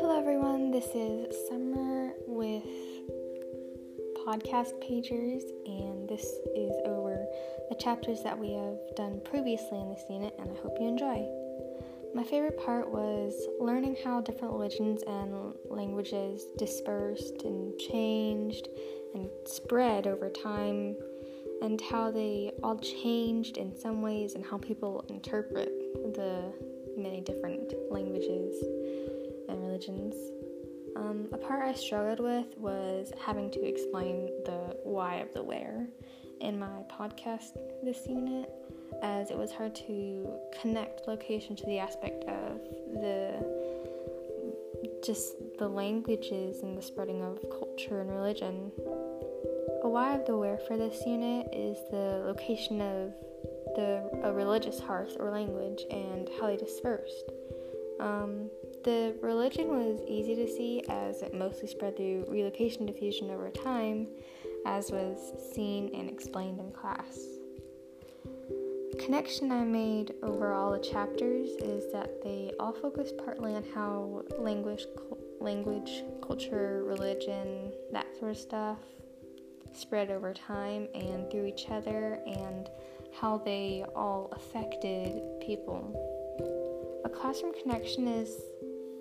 Hello, everyone. This is Summer with Podcast Pagers, and this is over the chapters that we have done previously in this unit, and I hope you enjoy. My favorite part was learning how different religions and languages dispersed and changed and spread over time, and how they all changed in some ways, and how people interpret the many different um, a part I struggled with was having to explain the why of the where in my podcast this unit, as it was hard to connect location to the aspect of the just the languages and the spreading of culture and religion. A why of the where for this unit is the location of the a religious hearth or language and how they dispersed. Um, the religion was easy to see as it mostly spread through relocation diffusion over time, as was seen and explained in class. The connection I made over all the chapters is that they all focus partly on how language, language, culture, religion, that sort of stuff spread over time and through each other, and how they all affected people. A classroom connection is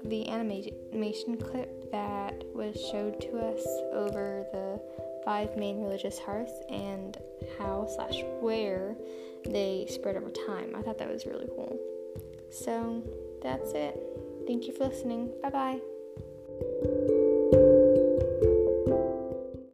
the animation clip that was showed to us over the five main religious hearths and how slash where they spread over time. I thought that was really cool. So that's it. Thank you for listening. Bye bye.